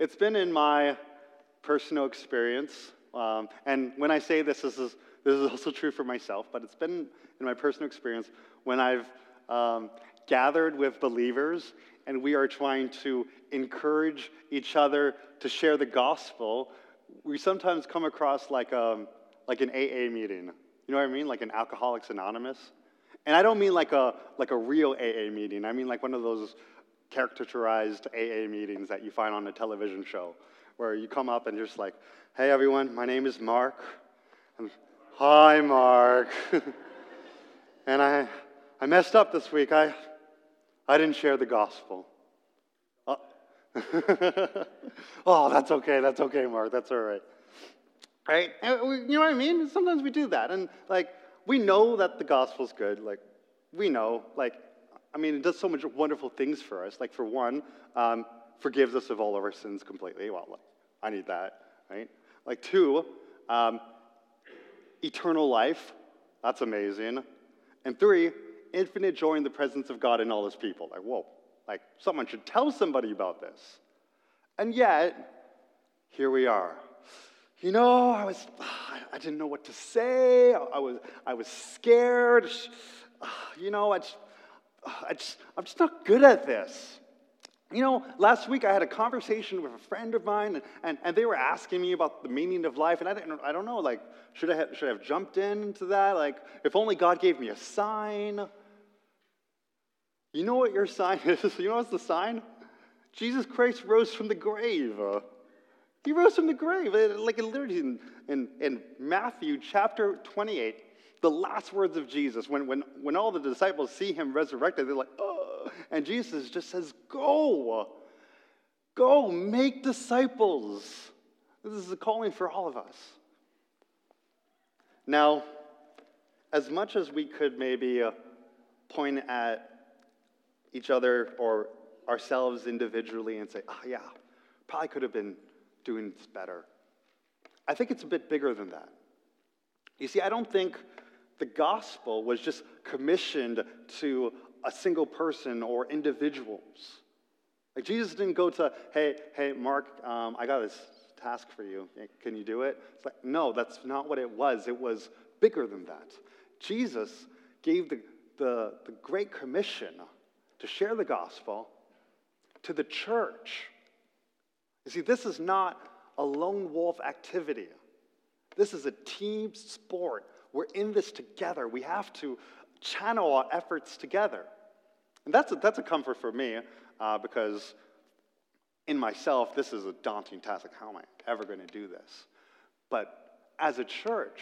it's been in my personal experience, um, and when I say this, this is, this is also true for myself, but it's been in my personal experience when I've um, gathered with believers and we are trying to encourage each other to share the gospel, we sometimes come across like, a, um, like an AA meeting. You know what I mean? Like an Alcoholics Anonymous. And I don't mean like a, like a real AA meeting. I mean like one of those characterized AA meetings that you find on a television show where you come up and you're just like, hey everyone, my name is Mark. And, Hi, Mark. and I, I messed up this week. I, I didn't share the gospel. Uh, oh, that's okay. That's okay, Mark. That's all right. Right? We, you know what I mean? Sometimes we do that. And like, we know that the gospel's good. Like, we know. Like, I mean, it does so much wonderful things for us. Like, for one, um, forgives us of all of our sins completely. Well, I need that, right? Like, two, um, eternal life. That's amazing. And three, infinite joy in the presence of God and all his people. Like, whoa, like someone should tell somebody about this. And yet, here we are. You know, I was, I didn't know what to say. I was, I was scared. You know, I just, I just, I'm just not good at this. You know, last week I had a conversation with a friend of mine, and, and, and, they were asking me about the meaning of life, and I, didn't, I don't know, like, should I, have, should I have jumped into that? Like, if only God gave me a sign. You know what your sign is? You know what's the sign? Jesus Christ rose from the grave. He rose from the grave. Like literally in, in, in Matthew chapter 28, the last words of Jesus, when, when, when all the disciples see him resurrected, they're like, oh, and Jesus just says, go, go, make disciples. This is a calling for all of us. Now, as much as we could maybe uh, point at each other or ourselves individually and say, oh, yeah, probably could have been doing this better. I think it's a bit bigger than that. You see, I don't think the gospel was just commissioned to a single person or individuals. Like Jesus didn't go to, hey, hey, Mark, um, I got this task for you. Can you do it? It's like, no, that's not what it was. It was bigger than that. Jesus gave the, the, the Great Commission to share the gospel to the church. You see, this is not a lone wolf activity. This is a team sport. We're in this together. We have to channel our efforts together. And that's a, that's a comfort for me uh, because in myself, this is a daunting task. Like, how am I ever going to do this? But as a church,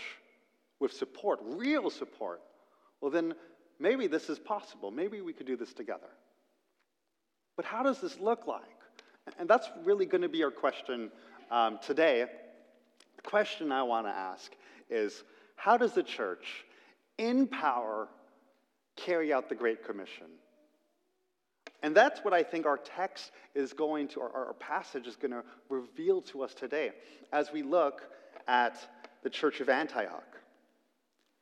with support, real support, well, then maybe this is possible. Maybe we could do this together. But how does this look like? And that's really going to be our question um, today. The question I want to ask is how does the church, in power, carry out the Great Commission? And that's what I think our text is going to, our, our passage is going to reveal to us today as we look at the church of Antioch.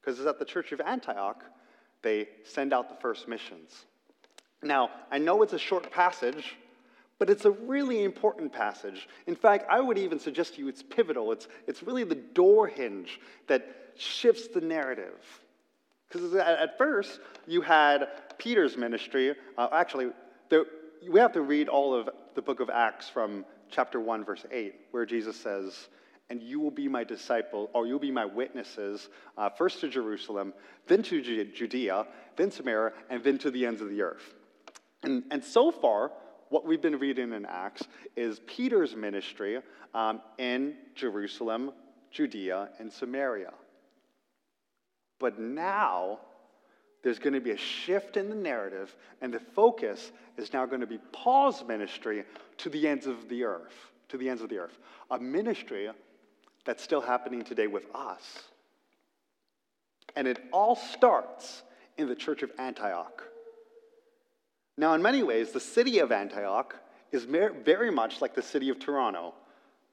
Because it's at the church of Antioch they send out the first missions. Now, I know it's a short passage, but it's a really important passage. In fact, I would even suggest to you it's pivotal. It's, it's really the door hinge that shifts the narrative. Because at first, you had Peter's ministry. Uh, actually, we have to read all of the book of Acts from chapter 1, verse 8, where Jesus says, and you will be my disciple, or you'll be my witnesses, uh, first to Jerusalem, then to Judea, then Samaria, and then to the ends of the earth. And, and so far, what we've been reading in Acts is Peter's ministry um, in Jerusalem, Judea, and Samaria. But now, there's going to be a shift in the narrative, and the focus is now going to be Paul's ministry to the ends of the earth. To the ends of the earth. A ministry that's still happening today with us. And it all starts in the church of Antioch. Now, in many ways, the city of Antioch is very much like the city of Toronto,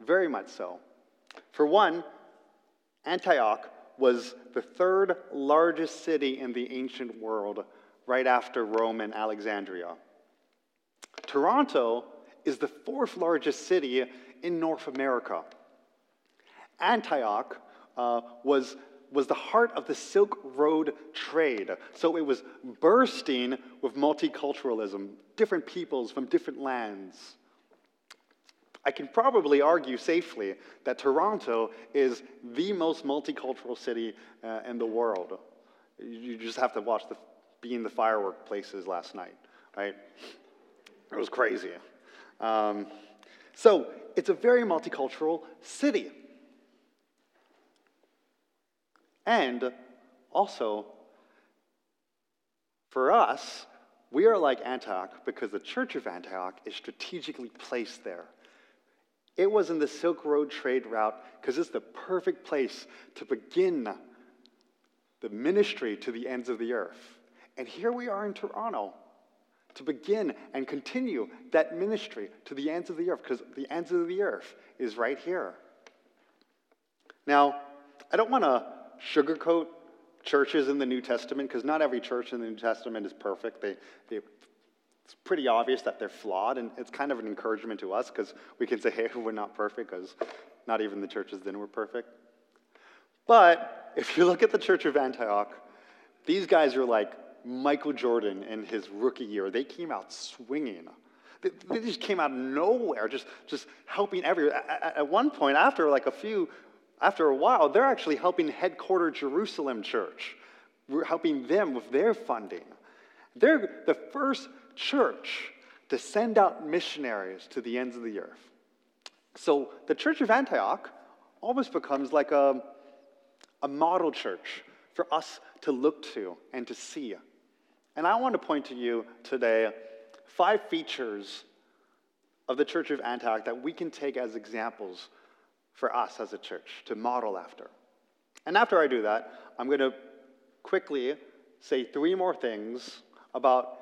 very much so. For one, Antioch was the third largest city in the ancient world, right after Rome and Alexandria. Toronto is the fourth largest city in North America. Antioch uh, was, was the heart of the Silk Road trade. So it was bursting with multiculturalism, different peoples from different lands. I can probably argue safely that Toronto is the most multicultural city uh, in the world. You just have to watch the be in the firework places last night, right? It was crazy. Um, so it's a very multicultural city. And also, for us, we are like Antioch because the church of Antioch is strategically placed there. It was in the Silk Road trade route because it's the perfect place to begin the ministry to the ends of the earth. And here we are in Toronto to begin and continue that ministry to the ends of the earth because the ends of the earth is right here. Now, I don't want to sugarcoat churches in the New Testament because not every church in the New Testament is perfect. They, they, it's pretty obvious that they're flawed, and it's kind of an encouragement to us because we can say, hey, we're not perfect because not even the churches then were perfect. But if you look at the church of Antioch, these guys are like Michael Jordan in his rookie year. They came out swinging. They, just came out of nowhere, just, just helping everyone. At, at one point, after like a few, after a while, they're actually helping headquarter Jerusalem Church. We're helping them with their funding. They're the first church to send out missionaries to the ends of the earth. So the Church of Antioch almost becomes like a, a model church for us to look to and to see. And I want to point to you today five features of the Church of Antioch that we can take as examples for us as a church to model after. And after I do that, I'm going to quickly say three more things about,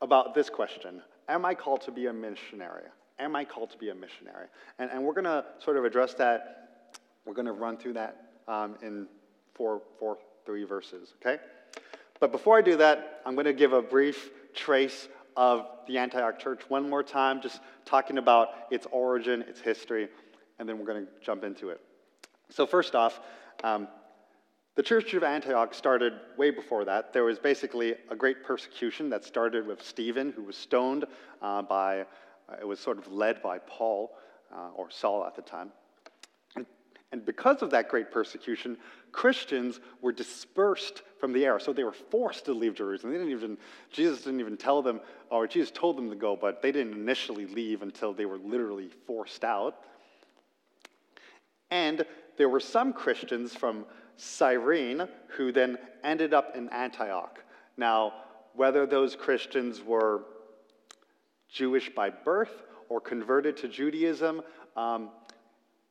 about this question Am I called to be a missionary? Am I called to be a missionary? And, and we're going to sort of address that. We're going to run through that um, in four, four, three verses, okay? But before I do that, I'm going to give a brief trace of the Antioch church one more time, just talking about its origin, its history, and then we're going to jump into it. So, first off, um, the church of Antioch started way before that. There was basically a great persecution that started with Stephen, who was stoned uh, by, uh, it was sort of led by Paul, uh, or Saul at the time. And because of that great persecution, Christians were dispersed from the air. So they were forced to leave Jerusalem. They didn't even, Jesus didn't even tell them, or Jesus told them to go, but they didn't initially leave until they were literally forced out. And there were some Christians from Cyrene who then ended up in Antioch. Now, whether those Christians were Jewish by birth or converted to Judaism, um,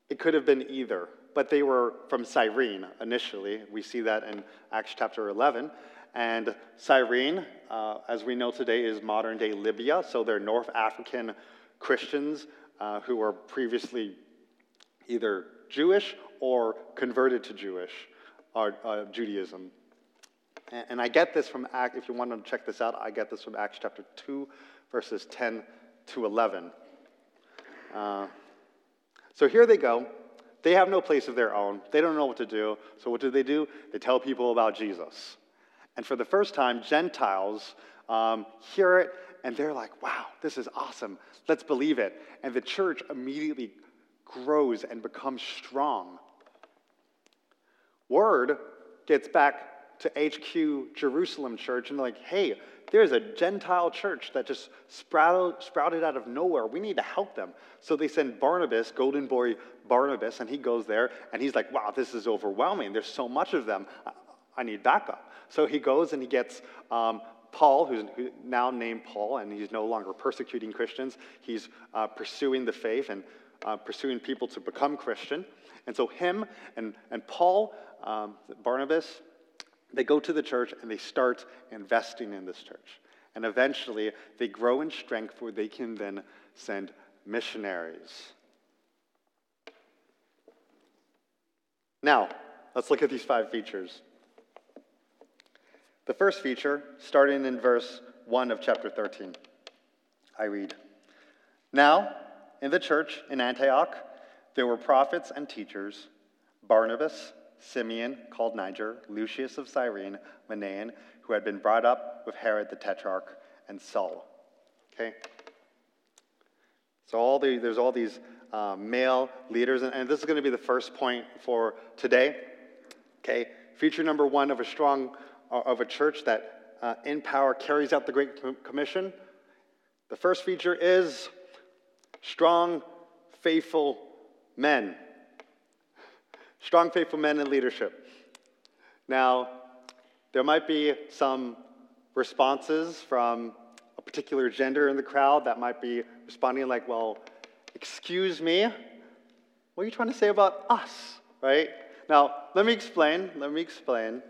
it could have been either, but they were from Cyrene initially. We see that in Acts chapter 11. And Cyrene, uh, as we know today, is modern day Libya. So they're North African Christians uh, who were previously either Jewish or converted to Jewish or uh, Judaism. And, and, I get this from Act, if you want to check this out, I get this from Acts chapter 2, verses 10 to 11. Uh, so here they go. They have no place of their own. They don't know what to do. So what do they do? They tell people about Jesus. And for the first time, Gentiles um, hear it and they're like, wow, this is awesome. Let's believe it. And the church immediately grows and becomes strong. Word gets back to HQ Jerusalem Church and they're like, hey, there's a Gentile church that just sprouted, sprouted out of nowhere. We need to help them. So they send Barnabas, Golden Boy Barnabas, and he goes there and he's like, wow, this is overwhelming. There's so much of them. I need backup. So he goes and he gets um, Paul, who's now named Paul, and he's no longer persecuting Christians. He's uh, pursuing the faith and uh, pursuing people to become Christian. And so him and, and Paul, um, Barnabas, they go to the church and they start investing in this church. And eventually, they grow in strength where they can then send missionaries. Now, let's look at these five features. The first feature, starting in verse 1 of chapter 13, I read Now, in the church in Antioch, there were prophets and teachers Barnabas, Simeon, called Niger, Lucius of Cyrene, Manaen, who had been brought up with Herod the Tetrarch, and Saul. Okay? So all the, there's all these uh, male leaders, and, and this is going to be the first point for today. Okay? Feature number one of a strong, uh, of a church that uh, in power carries out the Great Commission. The first feature is strong, faithful men. Strong, faithful men in leadership. Now, there might be some responses from a particular gender in the crowd that might be responding like, well, excuse me, what are you trying to say about us, right? Now, let me explain. Let me explain.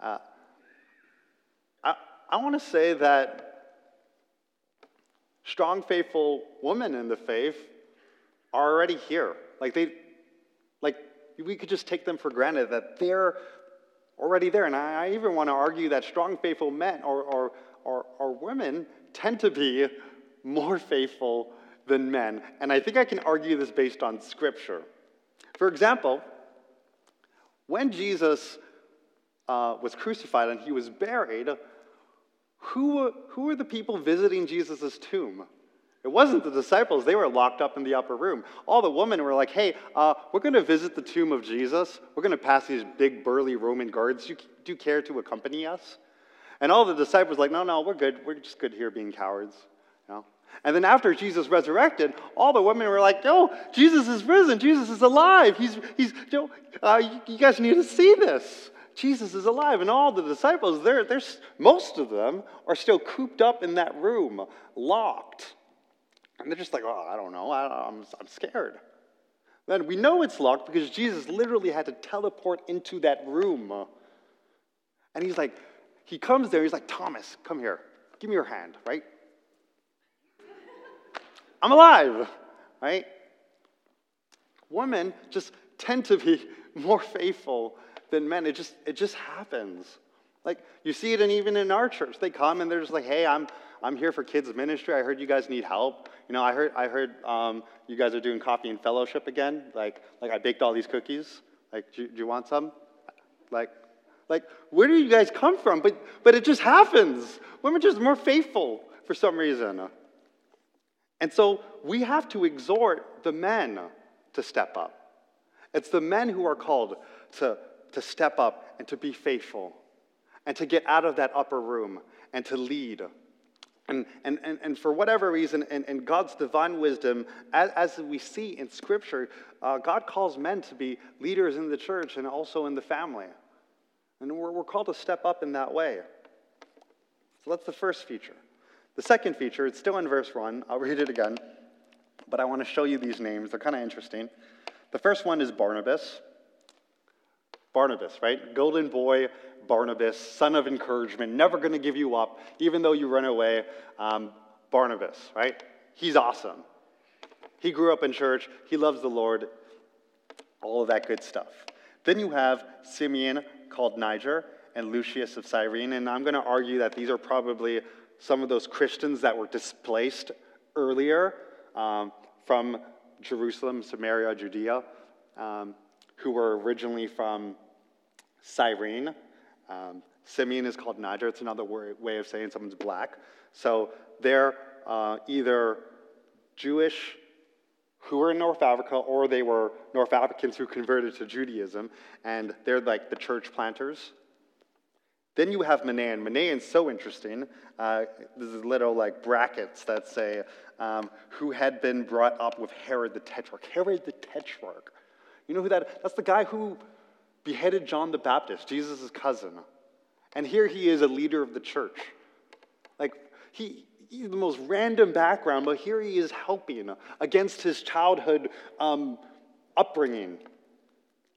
Uh, I, I want to say that strong, faithful women in the faith are already here. Like they, like we could just take them for granted that they're already there. And I, I even want to argue that strong, faithful men or, or, or, or women tend to be more faithful than men. And I think I can argue this based on scripture. For example, when Jesus uh, was crucified and he was buried, who, who were the people visiting Jesus' tomb? It wasn't the disciples, they were locked up in the upper room. All the women were like, hey, uh, we're going to visit the tomb of Jesus. We're going to pass these big, burly Roman guards. Do you, do you care to accompany us? And all the disciples were like, no, no, we're good. We're just good here being cowards. You know? And then after Jesus resurrected, all the women were like, "No, Jesus is risen. Jesus is alive. He's, he's, you, know, uh, you guys need to see this. Jesus is alive." And all the disciples, they're, they're, most of them are still cooped up in that room, locked. And they're just like, oh, I don't know. I, I'm, I'm scared. Then we know it's locked because Jesus literally had to teleport into that room. And he's like, he comes there, he's like, Thomas, come here. Give me your hand, right? I'm alive, right? Women just tend to be more faithful than men. It just, it just happens. Like you see it in, even in our church. They come and they're just like, hey, I'm, I'm here for kids ministry. I heard you guys need help. You know, I heard, I heard um, you guys are doing coffee and fellowship again. Like, like I baked all these cookies. Like, do, do you want some? Like, like, where do you guys come from? But, but it just happens. Women just more faithful for some reason. And so we have to exhort the men to step up. It's the men who are called to, to step up and to be faithful and to get out of that upper room and to lead. And, and, and, and for whatever reason, in, in God's divine wisdom, as, as we see in Scripture, uh, God calls men to be leaders in the church and also in the family. And we're, we're called to step up in that way. So that's the first feature. The second feature, it's still in verse 1. I'll read it again, but I want to show you these names. They're kind of interesting. The first one is Barnabas. Barnabas, right? Golden boy, Barnabas, son of encouragement, never going to give you up, even though you run away. Um, Barnabas, right? He's awesome. He grew up in church, he loves the Lord, all of that good stuff. Then you have Simeon, called Niger, and Lucius of Cyrene, and I'm going to argue that these are probably some of those Christians that were displaced earlier um, from Jerusalem, Samaria, Judea, um, who were originally from Cyrene. Um, Simeon is called Niger. It's another way of saying someone's black. So they're uh, either Jewish who were in North Africa or they were North Africans who converted to Judaism, and they're like the church planters. Then you have Manaen. Manaen's so interesting. Uh, there's little like brackets that say um, who had been brought up with Herod the Tetrarch. Herod the Tetrarch. You know who that? That's the guy who beheaded John the Baptist, Jesus' cousin. And here he is a leader of the church. Like, he, he's the most random background, but here he is helping against his childhood um, upbringing.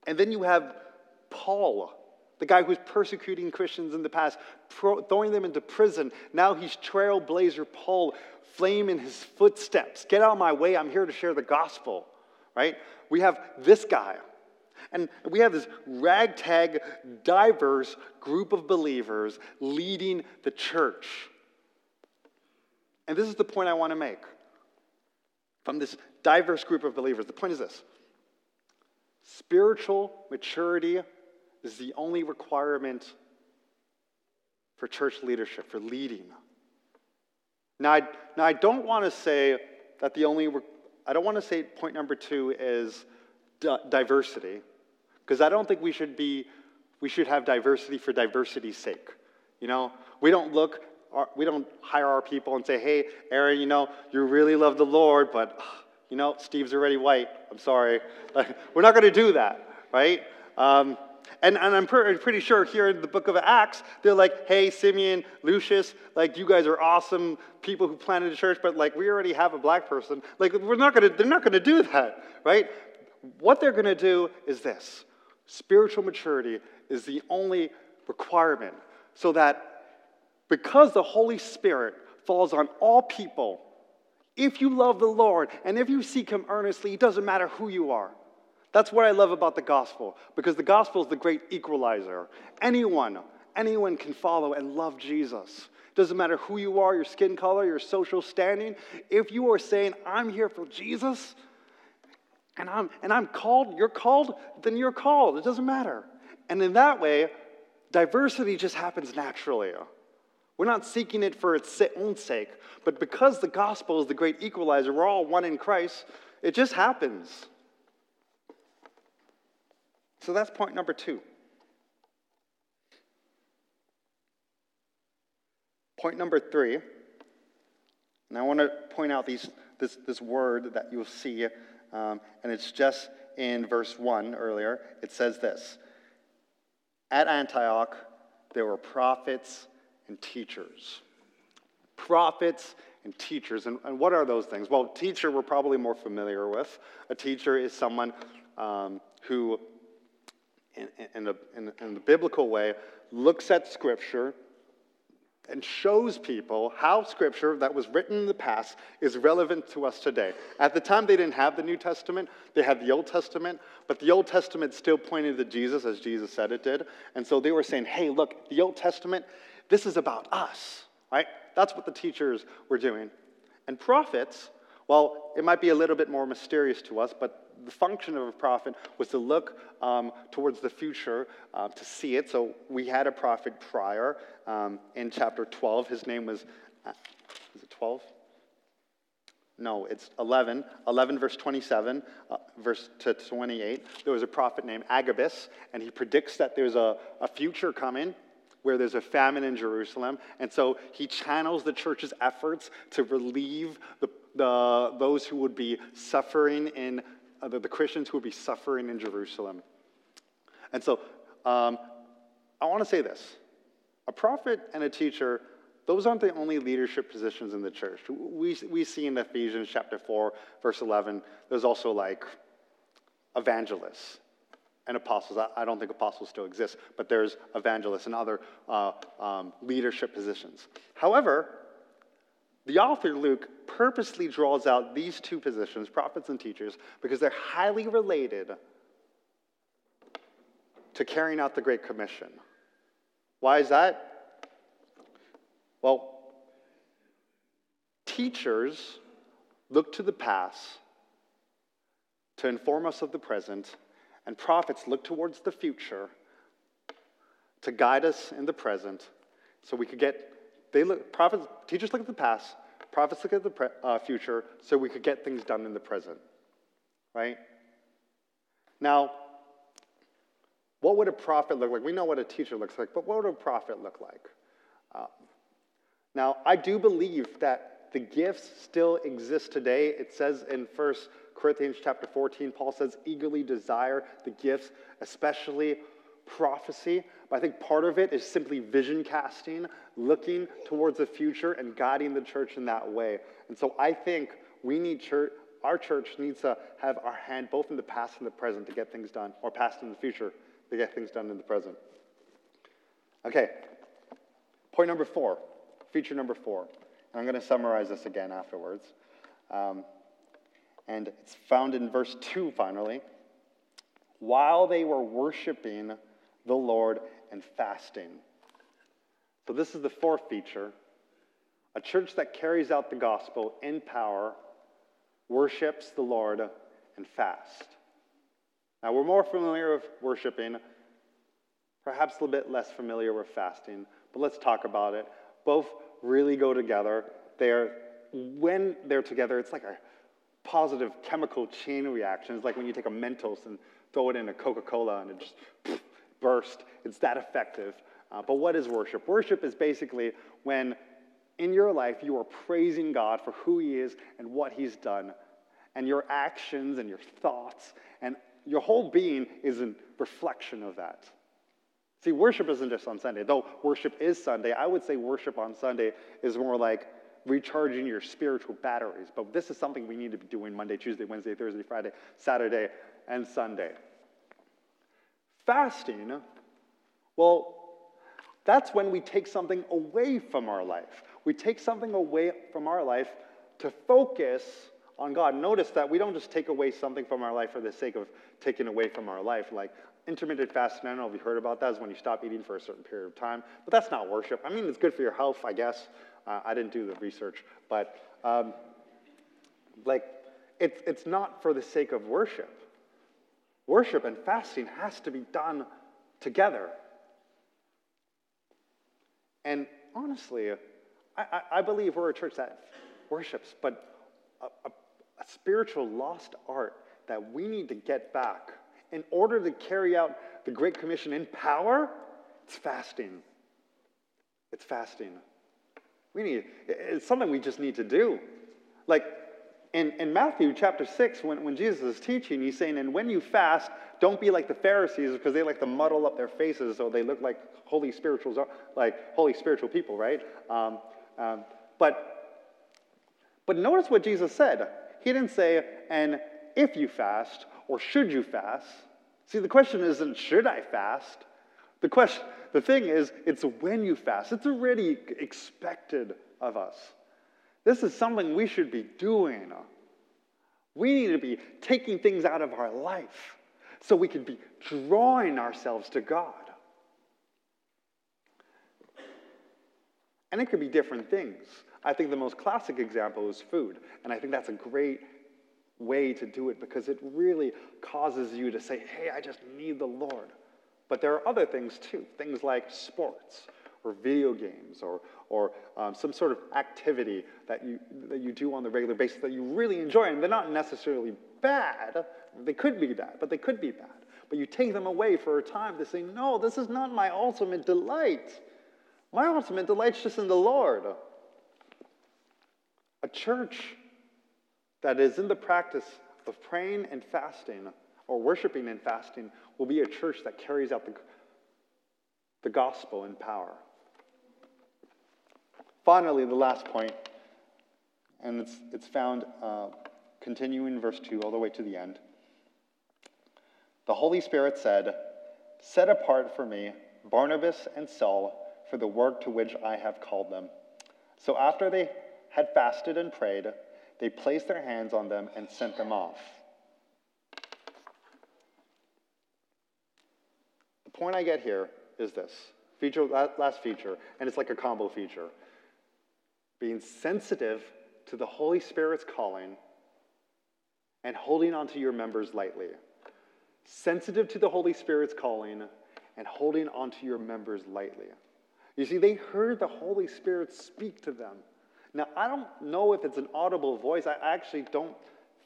And then you have Paul, the guy who's persecuting Christians in the past, pro- throwing them into prison. Now he's trailblazer Paul, flame in his footsteps. Get out of my way, I'm here to share the gospel, right? We have this guy and we have this ragtag, diverse group of believers leading the church. And this is the point I want to make. from this diverse group of believers. The point is this spiritual maturity is the only requirement for church leadership, for leading. Now, I, now I don't want to say that the only, I don't want to say point number two is diversity, because I don't think we should be, we should have diversity for diversity's sake. You know, we don't look, we don't hire our people and say, hey, Aaron, you know, you really love the Lord, but, you know, Steve's already white. I'm sorry. we're not going to do that, right? Um, and, and I'm pretty sure here in the book of Acts, they're like, hey, Simeon, Lucius, like, you guys are awesome people who planted a church, but like, we already have a black person. Like, we're not gonna, they're not gonna do that, right? What they're gonna do is this spiritual maturity is the only requirement so that because the Holy Spirit falls on all people, if you love the Lord and if you seek Him earnestly, it doesn't matter who you are. That's what I love about the gospel, because the gospel is the great equalizer. Anyone, anyone can follow and love Jesus. Doesn't matter who you are, your skin color, your social standing. If you are saying, I'm here for Jesus, and I'm, and I'm called, you're called, then you're called. It doesn't matter. And in that way, diversity just happens naturally. We're not seeking it for its own sake, but because the gospel is the great equalizer, we're all one in Christ, it just happens. So that's point number two. Point number three, and I want to point out these, this, this word that you'll see, um, and it's just in verse 1 earlier. It says this At Antioch, there were prophets and teachers. Prophets and teachers. And, and what are those things? Well, teacher we're probably more familiar with. A teacher is someone um, who in, in, a, in, in the biblical way, looks at Scripture and shows people how Scripture that was written in the past is relevant to us today. At the time, they didn't have the New Testament, they had the Old Testament, but the Old Testament still pointed to Jesus as Jesus said it did. And so they were saying, hey, look, the Old Testament, this is about us, right? That's what the teachers were doing. And prophets, well, it might be a little bit more mysterious to us, but the function of a prophet was to look um, towards the future uh, to see it. So we had a prophet prior um, in chapter 12. His name was, uh, is it 12? No, it's 11. 11, verse 27, uh, verse to 28. There was a prophet named Agabus, and he predicts that there's a, a future coming where there's a famine in Jerusalem. And so he channels the church's efforts to relieve the, the, those who would be suffering in uh, the, the, Christians who would be suffering in Jerusalem. And so um, I want to say this a prophet and a teacher, those aren't the only leadership positions in the church. We, we see in Ephesians chapter 4, verse 11, there's also like evangelists and apostles. I, I don't think apostles still exist, but there's evangelists and other uh, um, leadership positions. However, the author, Luke, purposely draws out these two positions, prophets and teachers, because they're highly related to carrying out the Great Commission. Why is that? Well, teachers look to the past to inform us of the present, and prophets look towards the future to guide us in the present so we could get they look, prophets, teachers look at the past, prophets look at the pre, uh, future, so we could get things done in the present. Right? Now, what would a prophet look like? We know what a teacher looks like, but what would a prophet look like? Um, now, I do believe that the gifts still exist today. It says in 1 Corinthians chapter 14, Paul says, eagerly desire the gifts, especially prophecy, but I think part of it is simply vision casting, looking towards the future and guiding the church in that way. And so I think we need church, our church needs to have our hand both in the past and the present to get things done, or past and the future to get things done in the present. Okay, point number four, feature number four. And I'm going to summarize this again afterwards. Um, and it's found in verse 2 finally. While they were worshiping the Lord and fasting. So, this is the fourth feature a church that carries out the gospel in power worships the Lord and fast. Now, we're more familiar with worshiping, perhaps a little bit less familiar with fasting, but let's talk about it. Both really go together. They're, when they're together, it's like a positive chemical chain reaction. It's like when you take a Mentos and throw it in a Coca Cola and it just burst. It's that effective. Uh, but what is worship? Worship is basically when in your life you are praising God for who He is and what He's done, and your actions and your thoughts and your whole being is a reflection of that. See, worship isn't just on Sunday. Though worship is Sunday, I would say worship on Sunday is more like recharging your spiritual batteries. But this is something we need to be doing Monday, Tuesday, Wednesday, Thursday, Friday, Saturday, and Sunday. Fasting, well, that's when we take something away from our life. We take something away from our life to focus on God. Notice that we don't just take away something from our life for the sake of taking away from our life. Like intermittent fasting, I don't know if you heard about that, is when you stop eating for a certain period of time. But that's not worship. I mean, it's good for your health, I guess. Uh, I didn't do the research. But um, like, it, it's not for the sake of worship. Worship and fasting has to be done together. And honestly, I, I, believe we're a church that worships, but a, a, a spiritual lost art that we need to get back in order to carry out the Great Commission in power, it's fasting. It's fasting. We need, it's something we just need to do. Like in, in Matthew chapter 6, when, when Jesus is teaching, he's saying, And when you fast, don't be like the Pharisees because they like to muddle up their faces so they look like holy spirituals, like holy spiritual people, right? Um, um, but, but notice what Jesus said. He didn't say, And if you fast, or should you fast? See, the question isn't, should I fast? The question, the thing is, it's when you fast. It's already expected of us. This is something we should be doing. We need to be taking things out of our life so we can be drawing ourselves to God. And it could be different things. I think the most classic example is food. And I think that's a great way to do it because it really causes you to say, hey, I just need the Lord. But there are other things too, things like sports or video games or, or um, some sort of activity that you, that you do on the regular basis that you really enjoy. And they're not necessarily bad. They could be bad, but they could be bad. But you take them away for a time to say, no, this is not my ultimate delight. My ultimate delight's just in the Lord. A church that is in the practice of praying and fasting or worshiping and fasting will be a church that carries out the, the gospel in power. Finally, the last point, and it's, it's found uh, continuing verse 2 all the way to the end. The Holy Spirit said, Set apart for me Barnabas and Saul for the work to which I have called them. So after they had fasted and prayed, they placed their hands on them and sent them off. The point I get here is this feature, last feature, and it's like a combo feature being sensitive to the Holy Spirit's calling and holding on to your members lightly. Sensitive to the Holy Spirit's calling and holding on to your members lightly. You see, they heard the Holy Spirit speak to them. Now, I don't know if it's an audible voice. I actually don't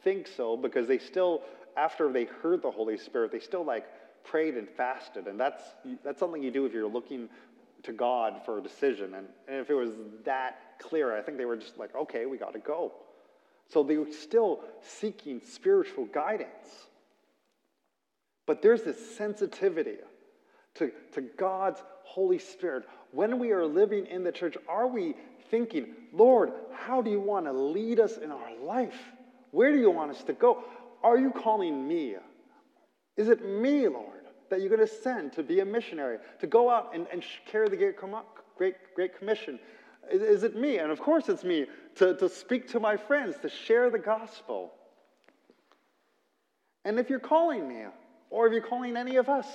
think so because they still, after they heard the Holy Spirit, they still like prayed and fasted. And that's, that's something you do if you're looking to God for a decision. And, and if it was that clear, I think they were just like, okay, we got to go. So they were still seeking spiritual guidance. But there's this sensitivity to, to God's Holy Spirit. When we are living in the church, are we thinking, Lord, how do you want to lead us in our life? Where do you want us to go? Are you calling me? Is it me, Lord, that you're going to send to be a missionary, to go out and, and carry the great, great, great commission? Is, is it me? And of course it's me to, to speak to my friends, to share the gospel. And if you're calling me, or if you're calling any of us,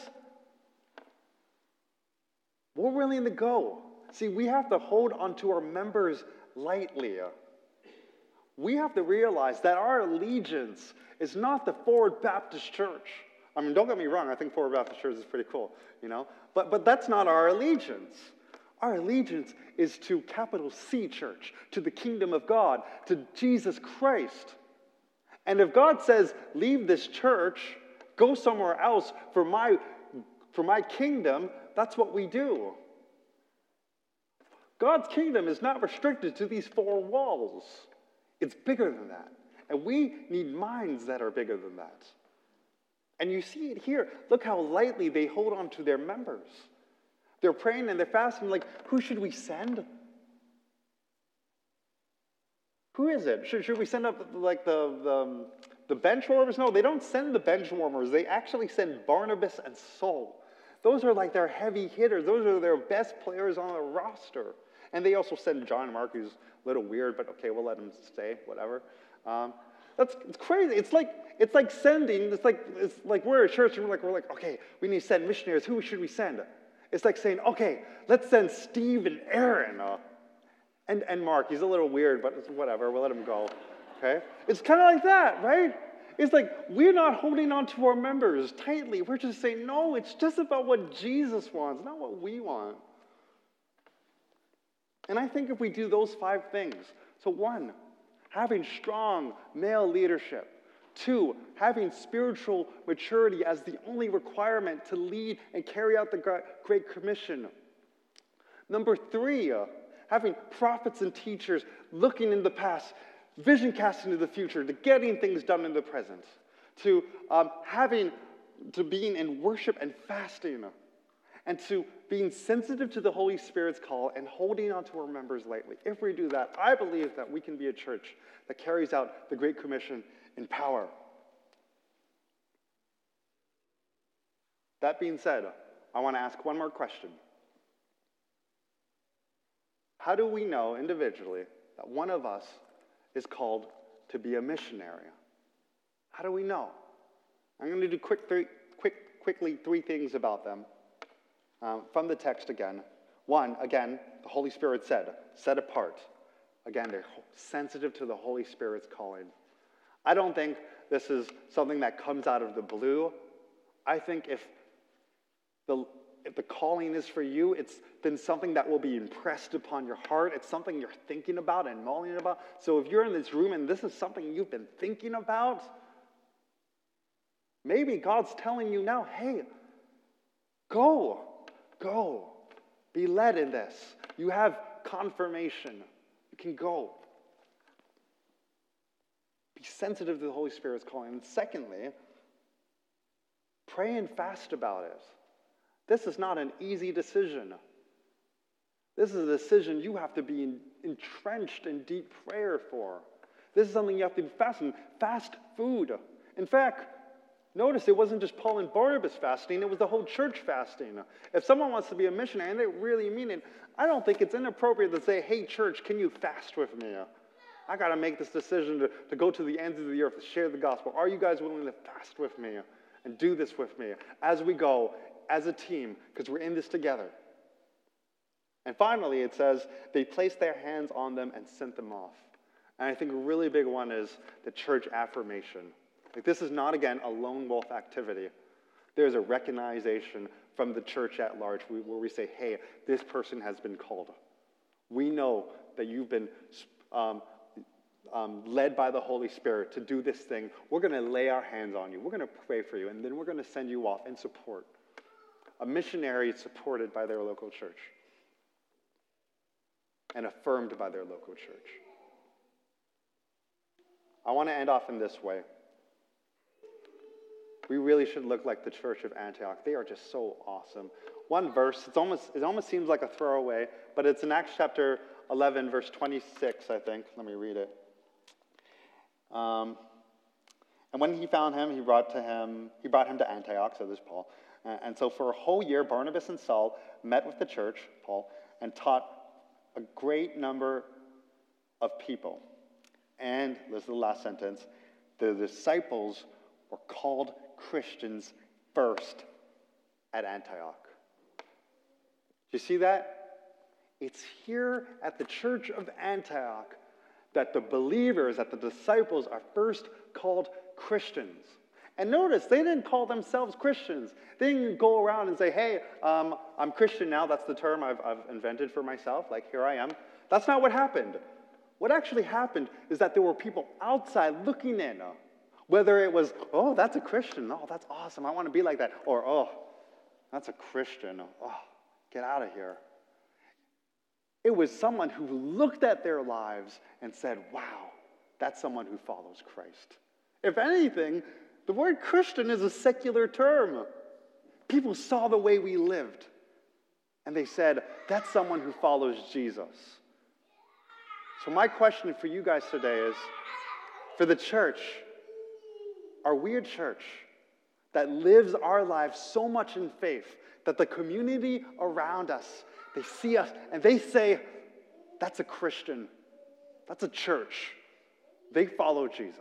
we're willing to go. See, we have to hold onto our members lightly. we have to realize that our allegiance is not the Forward Baptist Church. I mean, don't get me wrong, I think Forward Baptist Church is pretty cool, you know? But, but that's not our allegiance. Our allegiance is to capital C church, to the kingdom of God, to Jesus Christ. And if God says, leave this church, go somewhere else for my, for my kingdom, that's what we do. God's kingdom is not restricted to these four walls, it's bigger than that. And we need minds that are bigger than that. And you see it here. Look how lightly they hold on to their members. They're praying and they're fasting, like, who should we send? Who is it? Should, should we send up like the, the, the bench warmers? No, they don't send the bench warmers. They actually send Barnabas and Saul. Those are like their heavy hitters. Those are their best players on the roster. And they also send John Mark, who's a little weird, but okay, we'll let him stay, whatever. Um, that's it's crazy. It's like it's like sending. It's like it's like we're a church and we're like we're like okay, we need to send missionaries. Who should we send? It's like saying okay, let's send Steve and Aaron. Uh, and, and Mark, he's a little weird, but whatever, we'll let him go. Okay? It's kind of like that, right? It's like we're not holding on to our members tightly. We're just saying, no, it's just about what Jesus wants, not what we want. And I think if we do those five things so, one, having strong male leadership. Two, having spiritual maturity as the only requirement to lead and carry out the Great Commission. Number three, having prophets and teachers looking in the past, vision casting to the future, to getting things done in the present, to um, having, to being in worship and fasting, and to being sensitive to the Holy Spirit's call and holding on to our members lightly. If we do that, I believe that we can be a church that carries out the Great Commission in power. That being said, I want to ask one more question. How do we know individually that one of us is called to be a missionary? How do we know? I'm going to do quick three, quick, quickly three things about them um, from the text again. One, again, the Holy Spirit said, set apart. Again, they're sensitive to the Holy Spirit's calling. I don't think this is something that comes out of the blue. I think if the if the calling is for you, it's been something that will be impressed upon your heart. It's something you're thinking about and mulling about. So if you're in this room and this is something you've been thinking about, maybe God's telling you now, hey, go, go, be led in this. You have confirmation. You can go. Be sensitive to the Holy Spirit's calling. And secondly, pray and fast about it. This is not an easy decision. This is a decision you have to be entrenched in deep prayer for. This is something you have to be fasting, fast food. In fact, notice it wasn't just Paul and Barnabas fasting, it was the whole church fasting. If someone wants to be a missionary and they really mean it, I don't think it's inappropriate to say, hey, church, can you fast with me? I got to make this decision to, to go to the ends of the earth to share the gospel. Are you guys willing to fast with me and do this with me as we go as a team because we're in this together. And finally, it says they placed their hands on them and sent them off. And I think a really big one is the church affirmation. Like this is not, again, a lone wolf activity. There's a recognition from the church at large where we say, hey, this person has been called. We know that you've been um, um, led by the Holy Spirit to do this thing. We're going to lay our hands on you. We're going to pray for you, and then we're going to send you off in support a missionary supported by their local church and affirmed by their local church. I want to end off in this way. We really should look like the church of Antioch. They are just so awesome. One verse, it's almost, it almost seems like a throwaway, but it's in Acts chapter 11, verse 26, I think. Let me read it. Um, and when he found him, he brought to him, he brought him to Antioch, so this Paul. And so for a whole year, Barnabas and Saul met with the church, Paul, and taught a great number of people. And this is the last sentence the disciples were called Christians first at Antioch. Do you see that? It's here at the church of Antioch that the believers, that the disciples are first called Christians. And notice, they didn't call themselves Christians. They didn't go around and say, hey, um, I'm Christian now. That's the term I've, I've invented for myself. Like, here I am. That's not what happened. What actually happened is that there were people outside looking in. Whether it was, oh, that's a Christian. Oh, that's awesome. I want to be like that. Or, oh, that's a Christian. Oh, get out of here. It was someone who looked at their lives and said, wow, that's someone who follows Christ. If anything, the word Christian is a secular term. People saw the way we lived and they said, that's someone who follows Jesus. So, my question for you guys today is for the church, are we a church that lives our lives so much in faith that the community around us they see us and they say, That's a Christian. That's a church. They follow Jesus.